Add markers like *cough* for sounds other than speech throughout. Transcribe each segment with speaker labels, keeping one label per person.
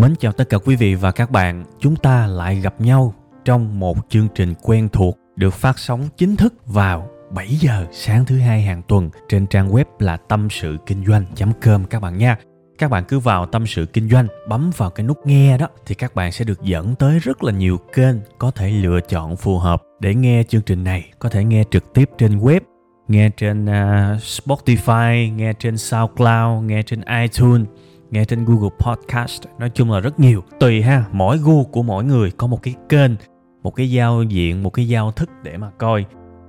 Speaker 1: Mến chào tất cả quý vị và các bạn, chúng ta lại gặp nhau trong một chương trình quen thuộc được phát sóng chính thức vào 7 giờ sáng thứ hai hàng tuần trên trang web là tâm sự kinh doanh.com các bạn nha. Các bạn cứ vào tâm sự kinh doanh, bấm vào cái nút nghe đó thì các bạn sẽ được dẫn tới rất là nhiều kênh có thể lựa chọn phù hợp để nghe chương trình này. Có thể nghe trực tiếp trên web, nghe trên uh, Spotify, nghe trên SoundCloud, nghe trên iTunes nghe trên Google Podcast. Nói chung là rất nhiều. Tùy ha, mỗi gu của mỗi người có một cái kênh, một cái giao diện, một cái giao thức để mà coi.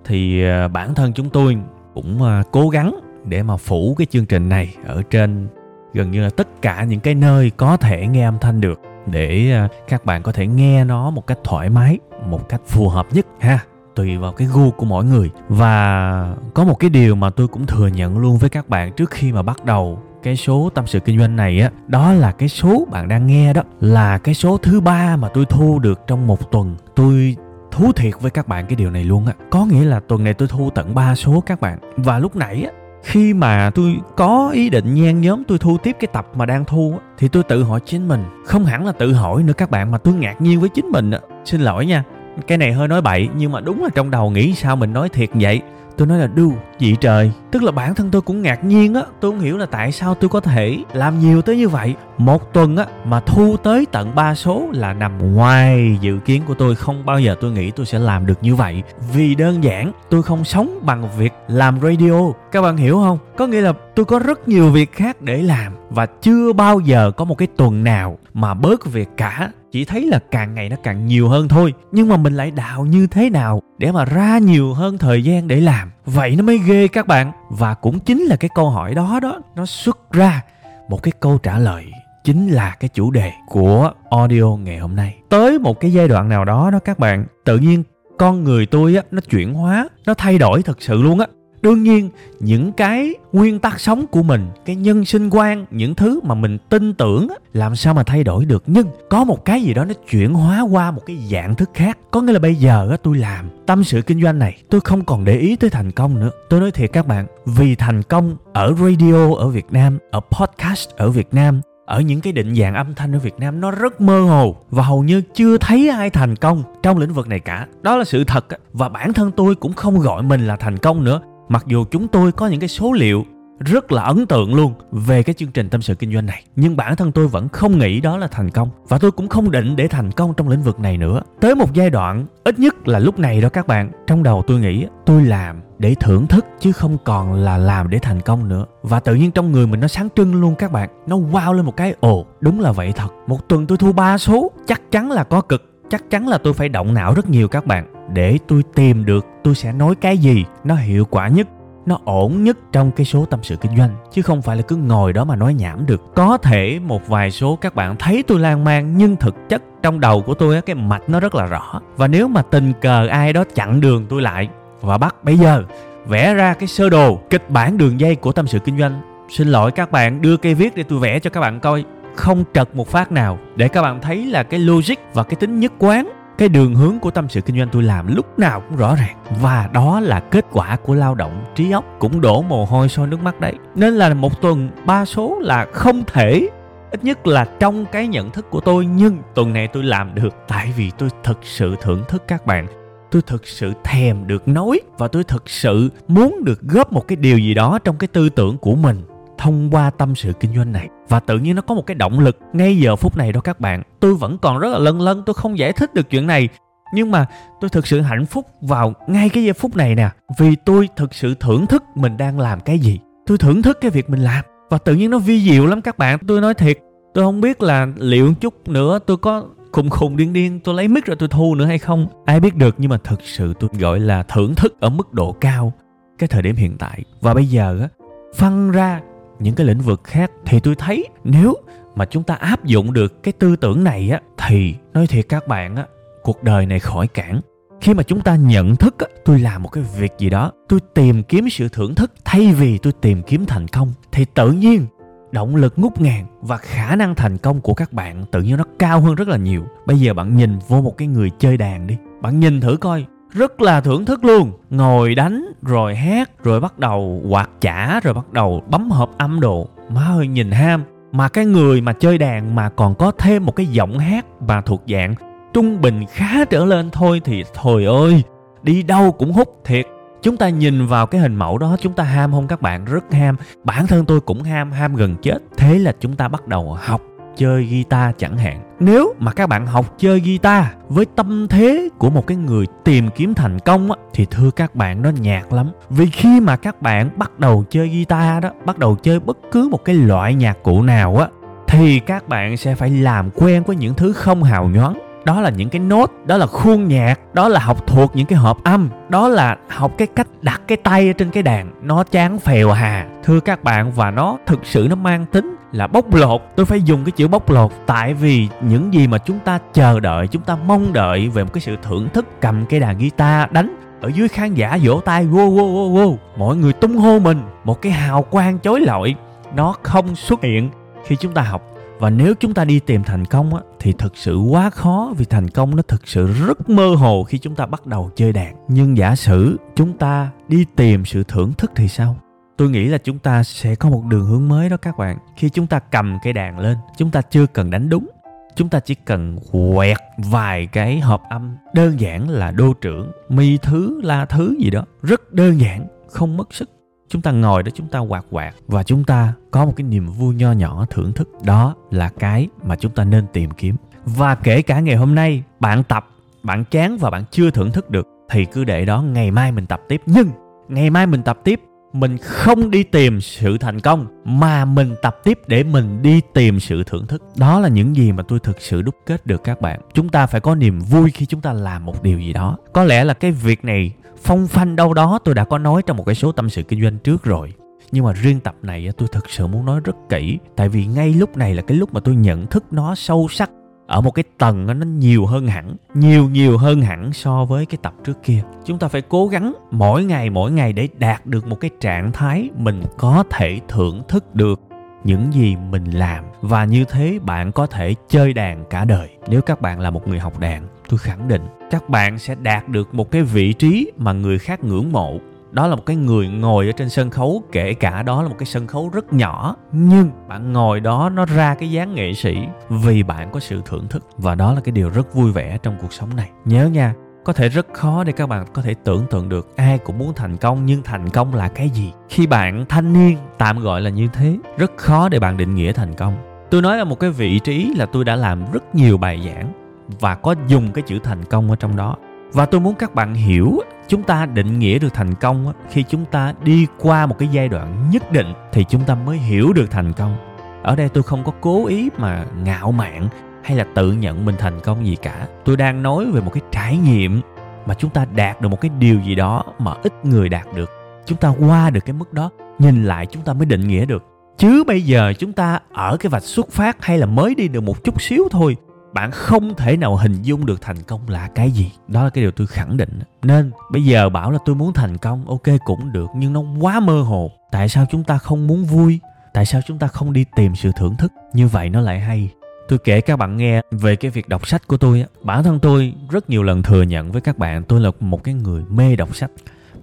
Speaker 1: Thì à, bản thân chúng tôi cũng à, cố gắng để mà phủ cái chương trình này ở trên gần như là tất cả những cái nơi có thể nghe âm thanh được để à, các bạn có thể nghe nó một cách thoải mái, một cách phù hợp nhất ha. Tùy vào cái gu của mỗi người. Và có một cái điều mà tôi cũng thừa nhận luôn với các bạn trước khi mà bắt đầu cái số tâm sự kinh doanh này á đó là cái số bạn đang nghe đó là cái số thứ ba mà tôi thu được trong một tuần. Tôi thú thiệt với các bạn cái điều này luôn á. Có nghĩa là tuần này tôi thu tận 3 số các bạn. Và lúc nãy á khi mà tôi có ý định nhen nhóm tôi thu tiếp cái tập mà đang thu á, thì tôi tự hỏi chính mình. Không hẳn là tự hỏi nữa các bạn mà tôi ngạc nhiên với chính mình á. Xin lỗi nha cái này hơi nói bậy nhưng mà đúng là trong đầu nghĩ sao mình nói thiệt vậy? Tôi nói là đu, dị trời. Tức là bản thân tôi cũng ngạc nhiên á. Tôi không hiểu là tại sao tôi có thể làm nhiều tới như vậy. Một tuần á, mà thu tới tận ba số là nằm ngoài dự kiến của tôi. Không bao giờ tôi nghĩ tôi sẽ làm được như vậy. Vì đơn giản, tôi không sống bằng việc làm radio. Các bạn hiểu không? Có nghĩa là tôi có rất nhiều việc khác để làm. Và chưa bao giờ có một cái tuần nào mà bớt việc cả chỉ thấy là càng ngày nó càng nhiều hơn thôi, nhưng mà mình lại đào như thế nào để mà ra nhiều hơn thời gian để làm? Vậy nó mới ghê các bạn. Và cũng chính là cái câu hỏi đó đó, nó xuất ra một cái câu trả lời chính là cái chủ đề của audio ngày hôm nay. Tới một cái giai đoạn nào đó đó các bạn, tự nhiên con người tôi á, nó chuyển hóa, nó thay đổi thật sự luôn á đương nhiên, những cái nguyên tắc sống của mình, cái nhân sinh quan, những thứ mà mình tin tưởng làm sao mà thay đổi được. Nhưng có một cái gì đó nó chuyển hóa qua một cái dạng thức khác. Có nghĩa là bây giờ tôi làm tâm sự kinh doanh này, tôi không còn để ý tới thành công nữa. Tôi nói thiệt các bạn, vì thành công ở radio ở việt nam, ở podcast ở việt nam, ở những cái định dạng âm thanh ở Việt Nam nó rất mơ hồ và hầu như chưa thấy ai thành công trong lĩnh vực này cả. Đó là sự thật và bản thân tôi cũng không gọi mình là thành công nữa mặc dù chúng tôi có những cái số liệu rất là ấn tượng luôn về cái chương trình tâm sự kinh doanh này, nhưng bản thân tôi vẫn không nghĩ đó là thành công. Và tôi cũng không định để thành công trong lĩnh vực này nữa. Tới một giai đoạn, ít nhất là lúc này đó các bạn, trong đầu tôi nghĩ tôi làm để thưởng thức, chứ không còn là làm để thành công nữa. Và tự nhiên trong người mình nó sáng trưng luôn các bạn, nó wow lên một cái, ồ, đúng là vậy thật. Một tuần tôi thu ba số, chắc chắn là có cực, chắc chắn là tôi phải động não rất nhiều các bạn để tôi tìm được tôi sẽ nói cái gì, nó hiệu quả nhất, nó ổn nhất trong cái số tâm sự kinh doanh, chứ không phải là cứ ngồi đó mà nói nhảm được. Có thể một vài số các bạn thấy tôi lan man, nhưng thực chất trong đầu của tôi cái mạch nó rất là rõ. Và nếu mà tình cờ ai đó chặn đường tôi lại, và bắt bây giờ, vẽ ra cái sơ đồ, kịch bản đường dây của tâm sự kinh doanh, xin lỗi các bạn, đưa cây viết để tôi vẽ cho các bạn coi. Không trật một phát nào, để các bạn thấy là cái logic và cái tính nhất quán cái đường hướng của tâm sự kinh doanh tôi làm lúc nào cũng rõ ràng. Và đó là kết quả của lao động trí óc cũng đổ mồ hôi soi nước mắt đấy. Nên là một tuần, ba số là không thể. Ít nhất là trong cái nhận thức của tôi, nhưng tuần này tôi làm được. Tại vì tôi thực sự thưởng thức các bạn. Tôi thực sự thèm được nói và tôi thực sự muốn được góp một cái điều gì đó trong cái tư tưởng của mình thông qua tâm sự kinh doanh này. Và tự nhiên nó có một cái động lực. Ngay giờ phút này đó các bạn, tôi vẫn còn rất là lân lân, tôi không giải thích được chuyện này. Nhưng mà tôi thực sự hạnh phúc vào ngay cái giây phút này nè, vì tôi thực sự thưởng thức mình đang làm cái gì. Tôi thưởng thức cái việc mình làm. Và tự nhiên nó vi diệu lắm các bạn. Tôi nói thiệt, tôi không biết là liệu chút nữa tôi có khùng khùng điên điên, tôi lấy mic rồi tôi thu nữa hay không. Ai biết được, nhưng mà thực sự tôi gọi là thưởng thức ở mức độ cao cái thời điểm hiện tại. Và bây giờ á, phân ra những cái lĩnh vực khác thì tôi thấy nếu mà chúng ta áp dụng được cái tư tưởng này á thì nói thiệt các bạn á cuộc đời này khỏi cản. Khi mà chúng ta nhận thức á, tôi làm một cái việc gì đó tôi tìm kiếm sự thưởng thức thay vì tôi tìm kiếm thành công thì tự nhiên động lực ngút ngàn và khả năng thành công của các bạn tự nhiên nó cao hơn rất là nhiều. Bây giờ bạn nhìn vô một cái người chơi đàn đi bạn nhìn thử coi rất là thưởng thức luôn. Ngồi đánh, rồi hát, rồi bắt đầu quạt chả, rồi bắt đầu bấm hợp âm đồ má ơi, nhìn ham. Mà cái người mà chơi đàn mà còn có thêm một cái giọng hát và thuộc dạng trung bình khá trở lên thôi thì thôi ơi, đi đâu cũng hút thiệt. Chúng ta nhìn vào cái hình mẫu đó, chúng ta ham không các bạn? Rất ham. Bản thân tôi cũng ham ham gần chết. Thế là chúng ta bắt đầu học chơi guitar chẳng hạn. Nếu mà các bạn học chơi guitar với tâm thế của một cái người tìm kiếm thành công á thì thưa các bạn nó nhạt lắm. Vì khi mà các bạn bắt đầu chơi guitar đó bắt đầu chơi bất cứ một cái loại nhạc cụ nào á thì các bạn sẽ phải làm quen với những thứ không hào nhoáng. Đó là những cái nốt đó là khuôn nhạc đó là học thuộc những cái hợp âm đó là học cái cách đặt cái tay trên cái đàn nó chán phèo hà. Thưa các bạn và nó thực sự nó mang tính là bóc lột. Tôi phải dùng cái chữ bóc lột tại vì những gì mà chúng ta chờ đợi chúng ta mong đợi về một cái sự thưởng thức cầm cây đàn guitar đánh ở dưới khán giả vỗ tay wow wow wow wow. Mọi người tung hô mình một cái hào quang chói lọi. Nó không xuất hiện khi chúng ta học. Và nếu chúng ta đi tìm thành công á, thì thực sự quá khó vì thành công nó thực sự rất mơ hồ khi chúng ta bắt đầu chơi đàn. Nhưng giả sử chúng ta đi tìm sự thưởng thức thì sao? Tôi nghĩ là chúng ta sẽ có một đường hướng mới đó các bạn. Khi chúng ta cầm cây đàn lên, chúng ta chưa cần đánh đúng. Chúng ta chỉ cần quẹt vài cái hợp âm. Đơn giản là đô trưởng, mi thứ, la thứ gì đó. Rất đơn giản, không mất sức. Chúng ta ngồi đó, chúng ta quạt quạt. Và chúng ta có một cái niềm vui nho nhỏ, thưởng thức. Đó là cái mà chúng ta nên tìm kiếm. Và kể cả ngày hôm nay, bạn tập, bạn chán và bạn chưa thưởng thức được, thì cứ để đó, ngày mai mình tập tiếp. Nhưng, ngày mai mình tập tiếp mình không đi tìm sự thành công, mà mình tập tiếp để mình đi tìm sự thưởng thức. Đó là những gì mà tôi thực sự đúc kết được các bạn. Chúng ta phải có niềm vui khi chúng ta làm một điều gì đó. Có lẽ là cái việc này phong phanh đâu đó tôi đã có nói trong một cái số tâm sự kinh doanh trước rồi. Nhưng mà riêng tập này tôi thực sự muốn nói rất kỹ. Tại vì ngay lúc này là cái lúc mà tôi nhận thức nó sâu sắc ở một cái tầng nó nhiều hơn hẳn, nhiều nhiều hơn hẳn so với cái tập trước kia. Chúng ta phải cố gắng mỗi ngày mỗi ngày để đạt được một cái trạng thái mình có thể thưởng thức được những gì mình làm. Và như thế bạn có thể chơi đàn cả đời. Nếu các bạn là một người học đàn, tôi khẳng định các bạn sẽ đạt được một cái vị trí mà người khác ngưỡng mộ đó là một cái người ngồi ở trên sân khấu, kể cả đó là một cái sân khấu rất nhỏ, nhưng bạn ngồi đó nó ra cái dáng nghệ sĩ vì bạn có sự thưởng thức. Và đó là cái điều rất vui vẻ trong cuộc sống này. Nhớ nha, có thể rất khó để các bạn có thể tưởng tượng được ai cũng muốn thành công, nhưng thành công là cái gì. Khi bạn thanh niên, tạm gọi là như thế, rất khó để bạn định nghĩa thành công. Tôi nói là một cái vị trí là tôi đã làm rất nhiều bài giảng và có dùng cái chữ thành công ở trong đó. Và tôi muốn các bạn hiểu chúng ta định nghĩa được thành công khi chúng ta đi qua một cái giai đoạn nhất định thì chúng ta mới hiểu được thành công. Ở đây tôi không có cố ý mà ngạo mạn hay là tự nhận mình thành công gì cả. Tôi đang nói về một cái trải nghiệm mà chúng ta đạt được một cái điều gì đó mà ít người đạt được. Chúng ta qua được cái mức đó, nhìn lại chúng ta mới định nghĩa được. Chứ bây giờ chúng ta ở cái vạch xuất phát hay là mới đi được một chút xíu thôi bạn không thể nào hình dung được thành công là cái gì. Đó là cái điều tôi khẳng định. Nên, bây giờ bảo là tôi muốn thành công, ok cũng được, nhưng nó quá mơ hồ. Tại sao chúng ta không muốn vui? Tại sao chúng ta không đi tìm sự thưởng thức? Như vậy nó lại hay. Tôi kể các bạn nghe về cái việc đọc sách của tôi á. Bản thân tôi rất nhiều lần thừa nhận với các bạn tôi là một cái người mê đọc sách,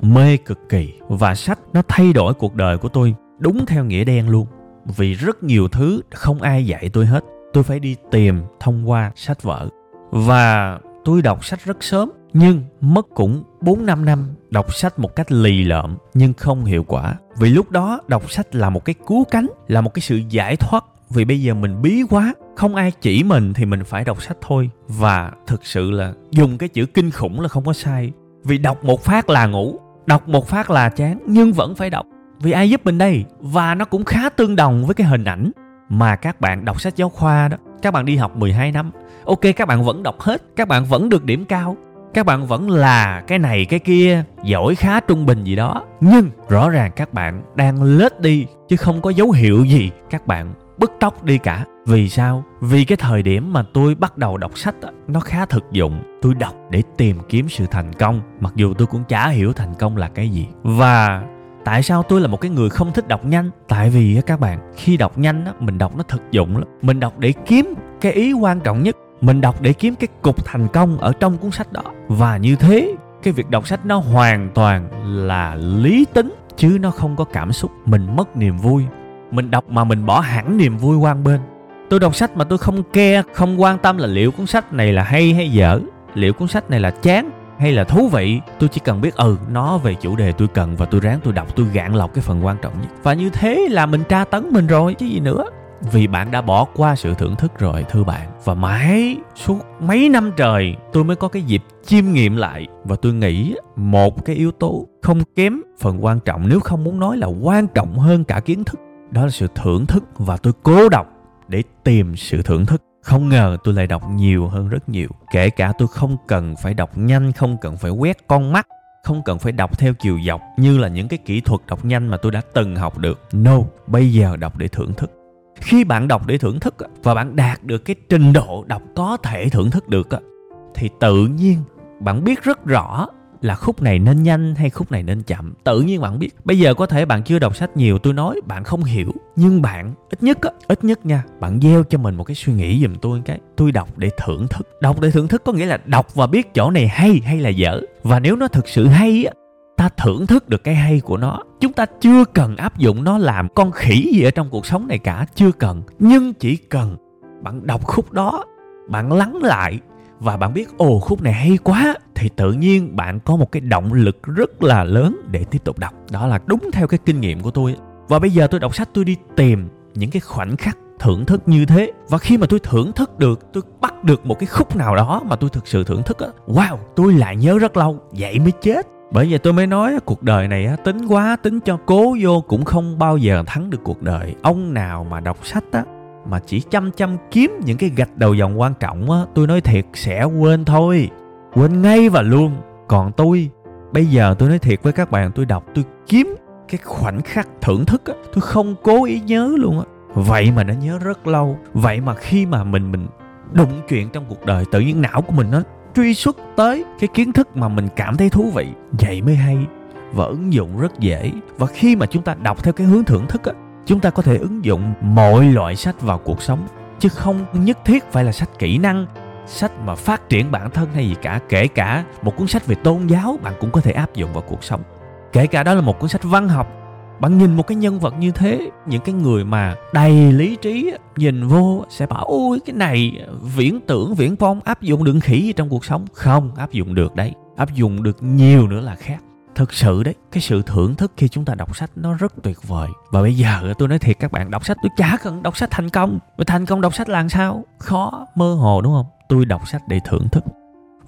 Speaker 1: mê cực kỳ. Và sách nó thay đổi cuộc đời của tôi đúng theo nghĩa đen luôn. Vì rất nhiều thứ không ai dạy tôi hết tôi phải đi tìm thông qua sách vở và tôi đọc sách rất sớm nhưng mất cũng 4-5 năm đọc sách một cách lì lợm nhưng không hiệu quả. Vì lúc đó đọc sách là một cái cứu cánh, là một cái sự giải thoát. Vì bây giờ mình bí quá, không ai chỉ mình thì mình phải đọc sách thôi. Và thực sự là dùng cái chữ kinh khủng là không có sai. Vì đọc một phát là ngủ, đọc một phát là chán nhưng vẫn phải đọc. Vì ai giúp mình đây? Và nó cũng khá tương đồng với cái hình ảnh mà các bạn đọc sách giáo khoa đó. Các bạn đi học 12 năm. Ok các bạn vẫn đọc hết, các bạn vẫn được điểm cao các bạn vẫn là cái này cái kia giỏi khá trung bình gì đó nhưng rõ ràng các bạn đang lết đi chứ không có dấu hiệu gì các bạn bứt tốc đi cả vì sao vì cái thời điểm mà tôi bắt đầu đọc sách nó khá thực dụng tôi đọc để tìm kiếm sự thành công mặc dù tôi cũng chả hiểu thành công là cái gì và tại sao tôi là một cái người không thích đọc nhanh? Tại vì các bạn, khi đọc nhanh mình đọc nó thực dụng lắm. Mình đọc để kiếm cái ý quan trọng nhất. Mình đọc để kiếm cái cục thành công ở trong cuốn sách đó. Và như thế, cái việc đọc sách nó hoàn toàn là lý tính, chứ nó không có cảm xúc. Mình mất niềm vui. Mình đọc mà mình bỏ hẳn niềm vui qua bên. Tôi đọc sách mà tôi không ke không quan tâm là liệu cuốn sách này là hay hay dở, liệu cuốn sách này là chán hay là thú vị, tôi chỉ cần biết ừ nó về chủ đề tôi cần và tôi ráng tôi đọc, tôi gạn lọc cái phần quan trọng nhất. Và như thế là mình tra tấn mình rồi, chứ gì nữa. Vì bạn đã bỏ qua sự thưởng thức rồi, thưa bạn. Và mãi suốt mấy năm trời, tôi mới có cái dịp chiêm nghiệm lại. Và tôi nghĩ một cái yếu tố không kém phần quan trọng, nếu không muốn nói là quan trọng hơn cả kiến thức, đó là sự thưởng thức. Và tôi cố đọc để tìm sự thưởng thức không ngờ tôi lại đọc nhiều hơn rất nhiều. Kể cả tôi không cần phải đọc nhanh, không cần phải quét con mắt, không cần phải đọc theo chiều dọc như là những cái kỹ thuật đọc nhanh mà tôi đã từng học được. No, bây giờ đọc để thưởng thức. Khi bạn đọc để thưởng thức và bạn đạt được cái trình độ đọc có thể thưởng thức được thì tự nhiên bạn biết rất rõ là khúc này nên nhanh hay khúc này nên chậm? Tự nhiên bạn biết. Bây giờ có thể bạn chưa đọc sách nhiều, tôi nói bạn không hiểu. Nhưng bạn, ít nhất á, ít nhất nha, bạn gieo cho mình một cái suy nghĩ giùm tôi cái. Tôi đọc để thưởng thức. Đọc để thưởng thức có nghĩa là đọc và biết chỗ này hay hay là dở. Và nếu nó thực sự hay á, ta thưởng thức được cái hay của nó. Chúng ta chưa cần áp dụng nó làm con khỉ gì ở trong cuộc sống này cả, chưa cần. Nhưng chỉ cần bạn đọc khúc đó, bạn lắng lại và bạn biết, ồ, khúc này hay quá. Thì tự nhiên bạn có một cái động lực rất là lớn để tiếp tục đọc. Đó là đúng theo cái kinh nghiệm của tôi. Và bây giờ tôi đọc sách, tôi đi tìm những cái khoảnh khắc thưởng thức như thế. Và khi mà tôi thưởng thức được, tôi bắt được một cái khúc nào đó mà tôi thực sự thưởng thức á, wow, tôi lại nhớ rất lâu, vậy mới chết. Bởi vậy tôi mới nói, cuộc đời này tính quá, tính cho cố vô, cũng không bao giờ thắng được cuộc đời. Ông nào mà đọc sách á mà chỉ chăm chăm kiếm những cái gạch đầu dòng quan trọng á, tôi nói thiệt sẽ quên thôi. Quên ngay và luôn. Còn tôi, bây giờ tôi nói thiệt với các bạn, tôi đọc, tôi kiếm cái khoảnh khắc thưởng thức á, tôi không cố ý nhớ luôn á. Vậy mà nó nhớ rất lâu. Vậy mà khi mà mình mình đụng chuyện trong cuộc đời, tự nhiên não của mình nó truy xuất tới cái kiến thức mà mình cảm thấy thú vị, vậy mới hay. Và ứng dụng rất dễ. Và khi mà chúng ta đọc theo cái hướng thưởng thức á chúng ta có thể ứng dụng mọi loại sách vào cuộc sống, chứ không nhất thiết phải là sách kỹ năng, sách mà phát triển bản thân hay gì cả. Kể cả một cuốn sách về tôn giáo, bạn cũng có thể áp dụng vào cuộc sống. Kể cả đó là một cuốn sách văn học, bạn nhìn một cái nhân vật như thế, những cái người mà đầy lý trí, nhìn vô sẽ bảo, ôi, cái này viễn tưởng, viễn phong áp dụng được khỉ trong cuộc sống. Không, áp dụng được đấy. Áp dụng được nhiều nữa là khác thực sự đấy, cái sự thưởng thức khi chúng ta đọc sách nó rất tuyệt vời. Và bây giờ tôi nói thiệt, các bạn, đọc sách tôi chả cần đọc sách thành công. Mà thành công đọc sách là sao? Khó, mơ hồ, đúng không? Tôi đọc sách để thưởng thức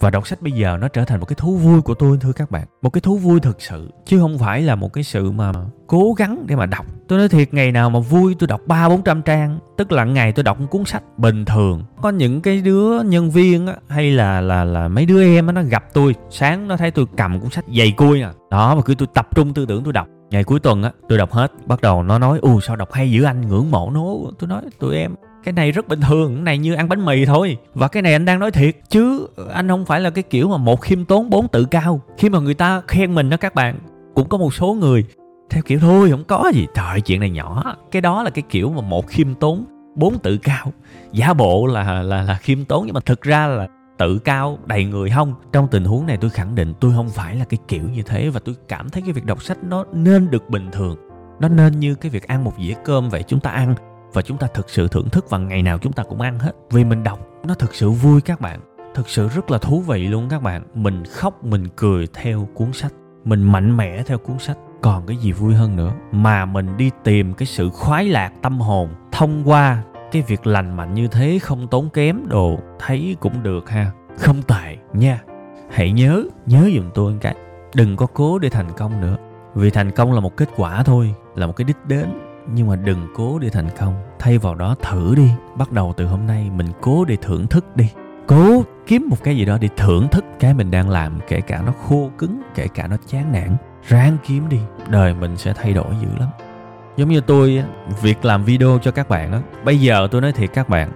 Speaker 1: và đọc sách bây giờ nó trở thành một cái thú vui của tôi thưa các bạn. Một cái thú vui thực sự chứ không phải là một cái sự mà cố gắng để mà đọc. Tôi nói thiệt ngày nào mà vui tôi đọc ba bốn trăm trang. Tức là ngày tôi đọc một cuốn sách bình thường. Có những cái đứa nhân viên á, hay là là là mấy đứa em á, nó gặp tôi. Sáng nó thấy tôi cầm cuốn sách dày cui à. Đó mà cứ tôi tập trung tư tưởng tôi đọc. Ngày cuối tuần á tôi đọc hết. Bắt đầu nó nói u sao đọc hay dữ anh ngưỡng mộ nó. Tôi nói tụi em cái này rất bình thường, cái này như ăn bánh mì thôi. Và cái này anh đang nói thiệt, chứ anh không phải là cái kiểu mà một khiêm tốn, bốn tự cao. Khi mà người ta khen mình đó các bạn, cũng có một số người, theo kiểu, thôi, không có gì. Trời, chuyện này nhỏ. Cái đó là cái kiểu mà một khiêm tốn, bốn tự cao. Giả bộ là là là khiêm tốn, nhưng mà thực ra là tự cao đầy người không? Trong tình huống này tôi khẳng định tôi không phải là cái kiểu như thế và tôi cảm thấy cái việc đọc sách nó nên được bình thường. Nó nên như cái việc ăn một dĩa cơm vậy chúng ta ăn và chúng ta thực sự thưởng thức và ngày nào chúng ta cũng ăn hết. Vì mình đọc, nó thực sự vui các bạn. Thực sự rất là thú vị luôn các bạn. Mình khóc, mình cười theo cuốn sách. Mình mạnh mẽ theo cuốn sách. Còn cái gì vui hơn nữa? Mà mình đi tìm cái sự khoái lạc tâm hồn thông qua cái việc lành mạnh như thế, không tốn kém đồ, thấy cũng được ha. Không tệ nha. Hãy nhớ nhớ giùm tôi cái. Đừng có cố để thành công nữa. Vì thành công là một kết quả thôi, là một cái đích đến nhưng mà đừng cố để thành công. Thay vào đó thử đi. Bắt đầu từ hôm nay, mình cố để thưởng thức đi. Cố kiếm một cái gì đó để thưởng thức cái mình đang làm, kể cả nó khô cứng, kể cả nó chán nản. Ráng kiếm đi. Đời mình sẽ thay đổi dữ lắm. Giống như tôi việc làm video cho các bạn á, bây giờ tôi nói thiệt các bạn,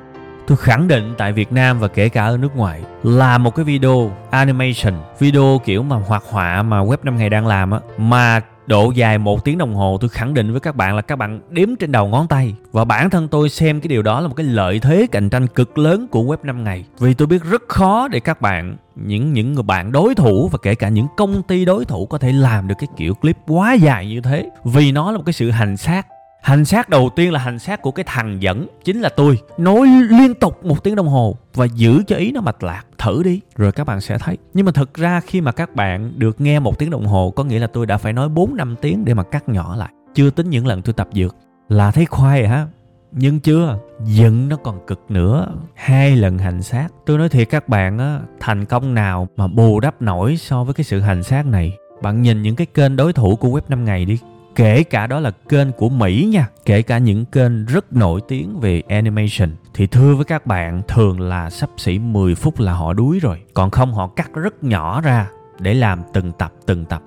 Speaker 1: tôi khẳng định tại Việt Nam và kể cả ở nước ngoài làm một cái video animation, video kiểu mà hoạt họa mà web 5 ngày đang làm á, mà độ dài một tiếng đồng hồ, tôi khẳng định với các bạn là các bạn đếm trên đầu ngón tay. Và bản thân tôi xem cái điều đó là một cái lợi thế cạnh tranh cực lớn của web 5 ngày. Vì tôi biết rất khó để các bạn, những những người bạn đối thủ và kể cả những công ty đối thủ có thể làm được cái kiểu clip quá dài như thế. Vì nó là một cái sự hành xác hành xác đầu tiên là hành xác của cái thằng dẫn, chính là tôi. Nói liên tục một tiếng đồng hồ và giữ cho ý nó mạch lạc. Thử đi, rồi các bạn sẽ thấy. Nhưng mà thực ra khi mà các bạn được nghe một tiếng đồng hồ, có nghĩa là tôi đã phải nói 4 năm tiếng để mà cắt nhỏ lại. Chưa tính những lần tôi tập dược. Là thấy khoai rồi hả? Nhưng chưa. Giận nó còn cực nữa. Hai lần hành xác. Tôi nói thiệt các bạn á, thành công nào mà bù đắp nổi so với cái sự hành xác này? Bạn nhìn những cái kênh đối thủ của web 5 ngày đi kể cả đó là kênh của Mỹ nha, kể cả những kênh rất nổi tiếng về animation thì thưa với các bạn thường là sắp xỉ 10 phút là họ đuối rồi, còn không họ cắt rất nhỏ ra để làm từng tập từng tập.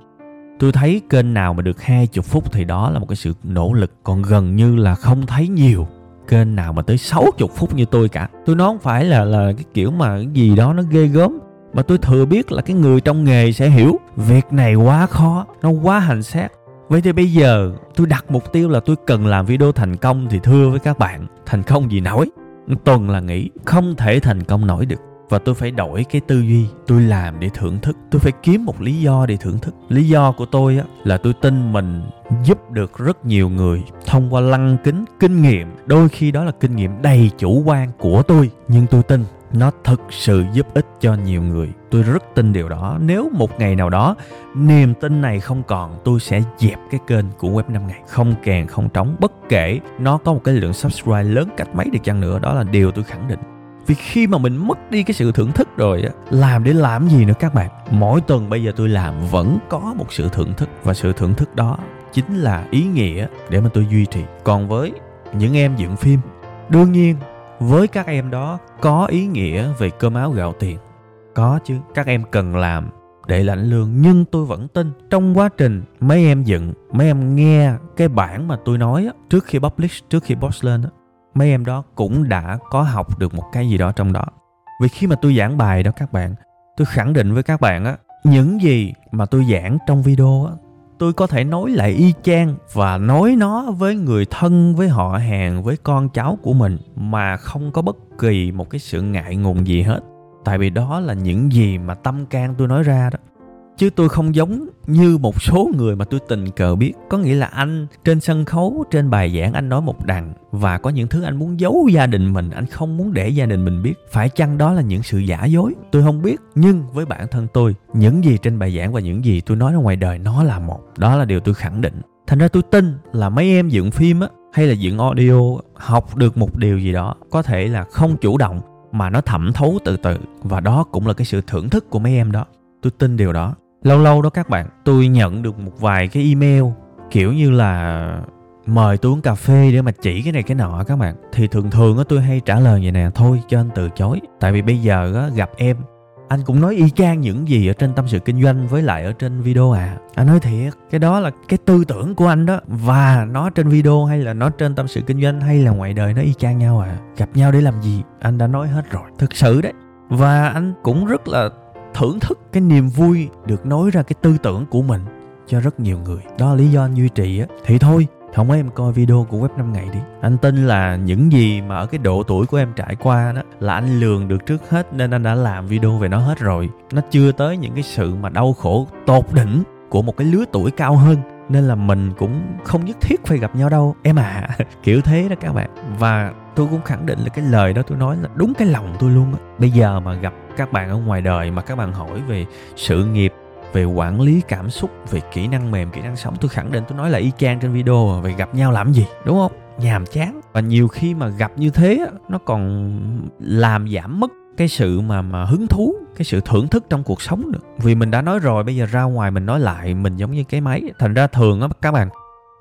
Speaker 1: Tôi thấy kênh nào mà được 20 phút thì đó là một cái sự nỗ lực, còn gần như là không thấy nhiều kênh nào mà tới 60 phút như tôi cả. Tôi nói không phải là là cái kiểu mà cái gì đó nó ghê gớm mà tôi thừa biết là cái người trong nghề sẽ hiểu việc này quá khó nó quá hành xác Vậy thì bây giờ tôi đặt mục tiêu là tôi cần làm video thành công thì thưa với các bạn, thành công gì nổi. Tuần là nghĩ không thể thành công nổi được. Và tôi phải đổi cái tư duy tôi làm để thưởng thức. Tôi phải kiếm một lý do để thưởng thức. Lý do của tôi á là tôi tin mình giúp được rất nhiều người thông qua lăng kính kinh nghiệm. Đôi khi đó là kinh nghiệm đầy chủ quan của tôi nhưng tôi tin nó thực sự giúp ích cho nhiều người. Tôi rất tin điều đó. Nếu một ngày nào đó niềm tin này không còn, tôi sẽ dẹp cái kênh của web 5 ngày. Không kèn, không trống. Bất kể nó có một cái lượng subscribe lớn cách mấy được chăng nữa, đó là điều tôi khẳng định. Vì khi mà mình mất đi cái sự thưởng thức rồi á, làm để làm gì nữa các bạn? Mỗi tuần bây giờ tôi làm vẫn có một sự thưởng thức và sự thưởng thức đó chính là ý nghĩa để mà tôi duy trì. Còn với những em dựng phim, đương nhiên với các em đó có ý nghĩa về cơm áo gạo tiền. Có chứ các em cần làm để lãnh lương nhưng tôi vẫn tin trong quá trình mấy em dựng mấy em nghe cái bản mà tôi nói á, trước khi publish trước khi post lên á, mấy em đó cũng đã có học được một cái gì đó trong đó. Vì khi mà tôi giảng bài đó các bạn tôi khẳng định với các bạn á những gì mà tôi giảng trong video á tôi có thể nói lại y chang và nói nó với người thân, với họ hàng, với con cháu của mình mà không có bất kỳ một cái sự ngại ngùng gì hết. Tại vì đó là những gì mà tâm can tôi nói ra đó chứ tôi không giống như một số người mà tôi tình cờ biết. Có nghĩa là anh trên sân khấu, trên bài giảng, anh nói một đằng. Và có những thứ anh muốn giấu gia đình mình, anh không muốn để gia đình mình biết. Phải chăng đó là những sự giả dối? Tôi không biết. Nhưng với bản thân tôi, những gì trên bài giảng và những gì tôi nói ra ngoài đời, nó là một. Đó là điều tôi khẳng định. Thành ra tôi tin là mấy em dựng phim á, hay là dựng audio học được một điều gì đó, có thể là không chủ động, mà nó thẩm thấu từ từ. Và đó cũng là cái sự thưởng thức của mấy em đó. Tôi tin điều đó lâu lâu đó các bạn, tôi nhận được một vài cái email, kiểu như là, mời tôi uống cà phê để mà chỉ cái này cái nọ các bạn. Thì thường thường á, tôi hay trả lời vậy nè, thôi cho anh từ chối. Tại vì bây giờ á, gặp em, anh cũng nói y chang những gì ở trên tâm sự kinh doanh với lại ở trên video à. Anh nói thiệt, cái đó là cái tư tưởng của anh đó. Và nó trên video hay là nó trên tâm sự kinh doanh hay là ngoài đời nó y chang nhau à. Gặp nhau để làm gì, anh đã nói hết rồi. Thực sự đấy. Và anh cũng rất là thưởng thức cái niềm vui được nói ra cái tư tưởng của mình cho rất nhiều người. Đó là lý do anh duy trì á. Thì thôi, không em coi video của web 5 ngày đi. Anh tin là những gì mà ở cái độ tuổi của em trải qua đó là anh lường được trước hết nên anh đã làm video về nó hết rồi. Nó chưa tới những cái sự mà đau khổ tột đỉnh của một cái lứa tuổi cao hơn nên là mình cũng không nhất thiết phải gặp nhau đâu, em à. *laughs* Kiểu thế đó các bạn. Và tôi cũng khẳng định là cái lời đó tôi nói là đúng cái lòng tôi luôn á. Bây giờ mà gặp các bạn ở ngoài đời mà các bạn hỏi về sự nghiệp, về quản lý cảm xúc, về kỹ năng mềm, kỹ năng sống, tôi khẳng định tôi nói là y chang trên video, về gặp nhau làm gì, đúng không? Nhàm chán. Và nhiều khi mà gặp như thế nó còn làm giảm mất cái sự mà mà hứng thú, cái sự thưởng thức trong cuộc sống nữa. Vì mình đã nói rồi, bây giờ ra ngoài mình nói lại, mình giống như cái máy. Thành ra thường á, các bạn,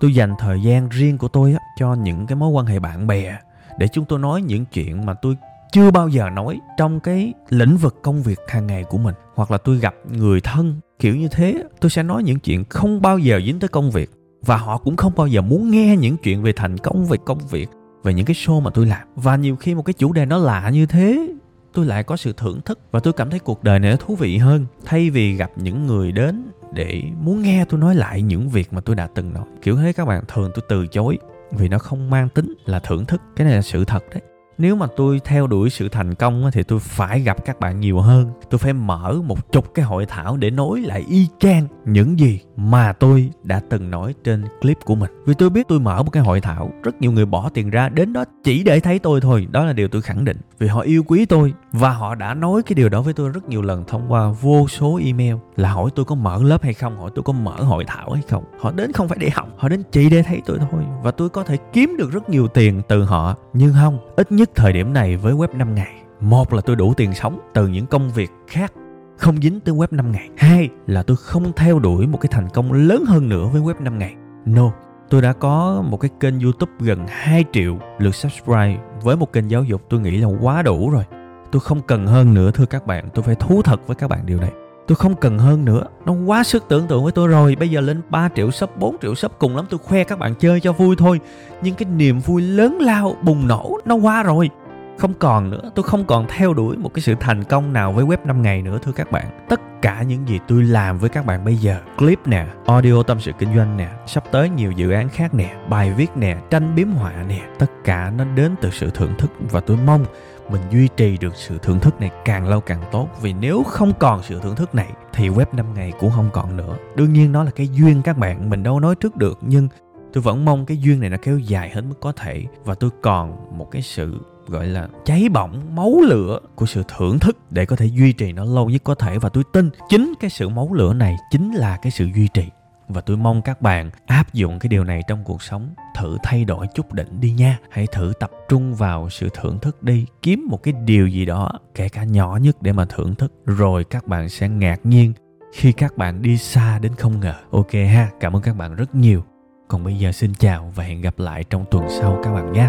Speaker 1: tôi dành thời gian riêng của tôi á cho những cái mối quan hệ bạn bè để chúng tôi nói những chuyện mà tôi chưa bao giờ nói trong cái lĩnh vực công việc hàng ngày của mình, hoặc là tôi gặp người thân kiểu như thế, tôi sẽ nói những chuyện không bao giờ dính tới công việc, và họ cũng không bao giờ muốn nghe những chuyện về thành công, về công việc, về những cái show mà tôi làm. Và nhiều khi một cái chủ đề nó lạ như thế, tôi lại có sự thưởng thức, và tôi cảm thấy cuộc đời này nó thú vị hơn, thay vì gặp những người đến để muốn nghe tôi nói lại những việc mà tôi đã từng nói. Kiểu thế các bạn, thường tôi từ chối vì nó không mang tính là thưởng thức, cái này là sự thật đấy nếu mà tôi theo đuổi sự thành công thì tôi phải gặp các bạn nhiều hơn. Tôi phải mở một chục cái hội thảo để nói lại y chang những gì mà tôi đã từng nói trên clip của mình. Vì tôi biết tôi mở một cái hội thảo, rất nhiều người bỏ tiền ra, đến đó chỉ để thấy tôi thôi. Đó là điều tôi khẳng định, vì họ yêu quý tôi và họ đã nói cái điều đó với tôi rất nhiều lần thông qua vô số email là hỏi tôi có mở lớp hay không, hỏi tôi có mở hội thảo hay không. Họ đến không phải để học, họ đến chỉ để thấy tôi thôi. Và tôi có thể kiếm được rất nhiều tiền từ họ, nhưng không, ít nhất nhất thời điểm này với web 5 ngày một là tôi đủ tiền sống từ những công việc khác không dính tới web 5 ngày. Hai là tôi không theo đuổi một cái thành công lớn hơn nữa với web 5 ngày. No, tôi đã có một cái kênh YouTube gần 2 triệu lượt subscribe với một kênh giáo dục tôi nghĩ là quá đủ rồi. Tôi không cần hơn nữa thưa các bạn, tôi phải thú thật với các bạn điều này. Tôi không cần hơn nữa, nó quá sức tưởng tượng với tôi rồi. Bây giờ lên 3 triệu sub, 4 triệu sub cùng lắm tôi khoe các bạn chơi cho vui thôi. Nhưng cái niềm vui lớn lao, bùng nổ nó qua rồi không còn nữa tôi không còn theo đuổi một cái sự thành công nào với web 5 ngày nữa thưa các bạn tất cả những gì tôi làm với các bạn bây giờ clip nè audio tâm sự kinh doanh nè sắp tới nhiều dự án khác nè bài viết nè tranh biếm họa nè tất cả nó đến từ sự thưởng thức và tôi mong mình duy trì được sự thưởng thức này càng lâu càng tốt. Vì nếu không còn sự thưởng thức này, thì web 5 ngày cũng không còn nữa. Đương nhiên nó là cái duyên các bạn, mình đâu nói trước được. Nhưng tôi vẫn mong cái duyên này nó kéo dài hết mức có thể. Và tôi còn một cái sự, gọi là, cháy bỏng, máu lửa của sự thưởng thức để có thể duy trì nó lâu nhất có thể. Và tôi tin chính cái sự máu lửa này chính là cái sự duy trì và tôi mong các bạn áp dụng cái điều này trong cuộc sống, thử thay đổi chút đỉnh đi nha. Hãy thử tập trung vào sự thưởng thức đi. Kiếm một cái điều gì đó, kể cả nhỏ nhất để mà thưởng thức, rồi các bạn sẽ ngạc nhiên khi các bạn đi xa đến không ngờ. Ok ha, cảm ơn các bạn rất nhiều. Còn bây giờ xin chào và hẹn gặp lại trong tuần sau các bạn nhé.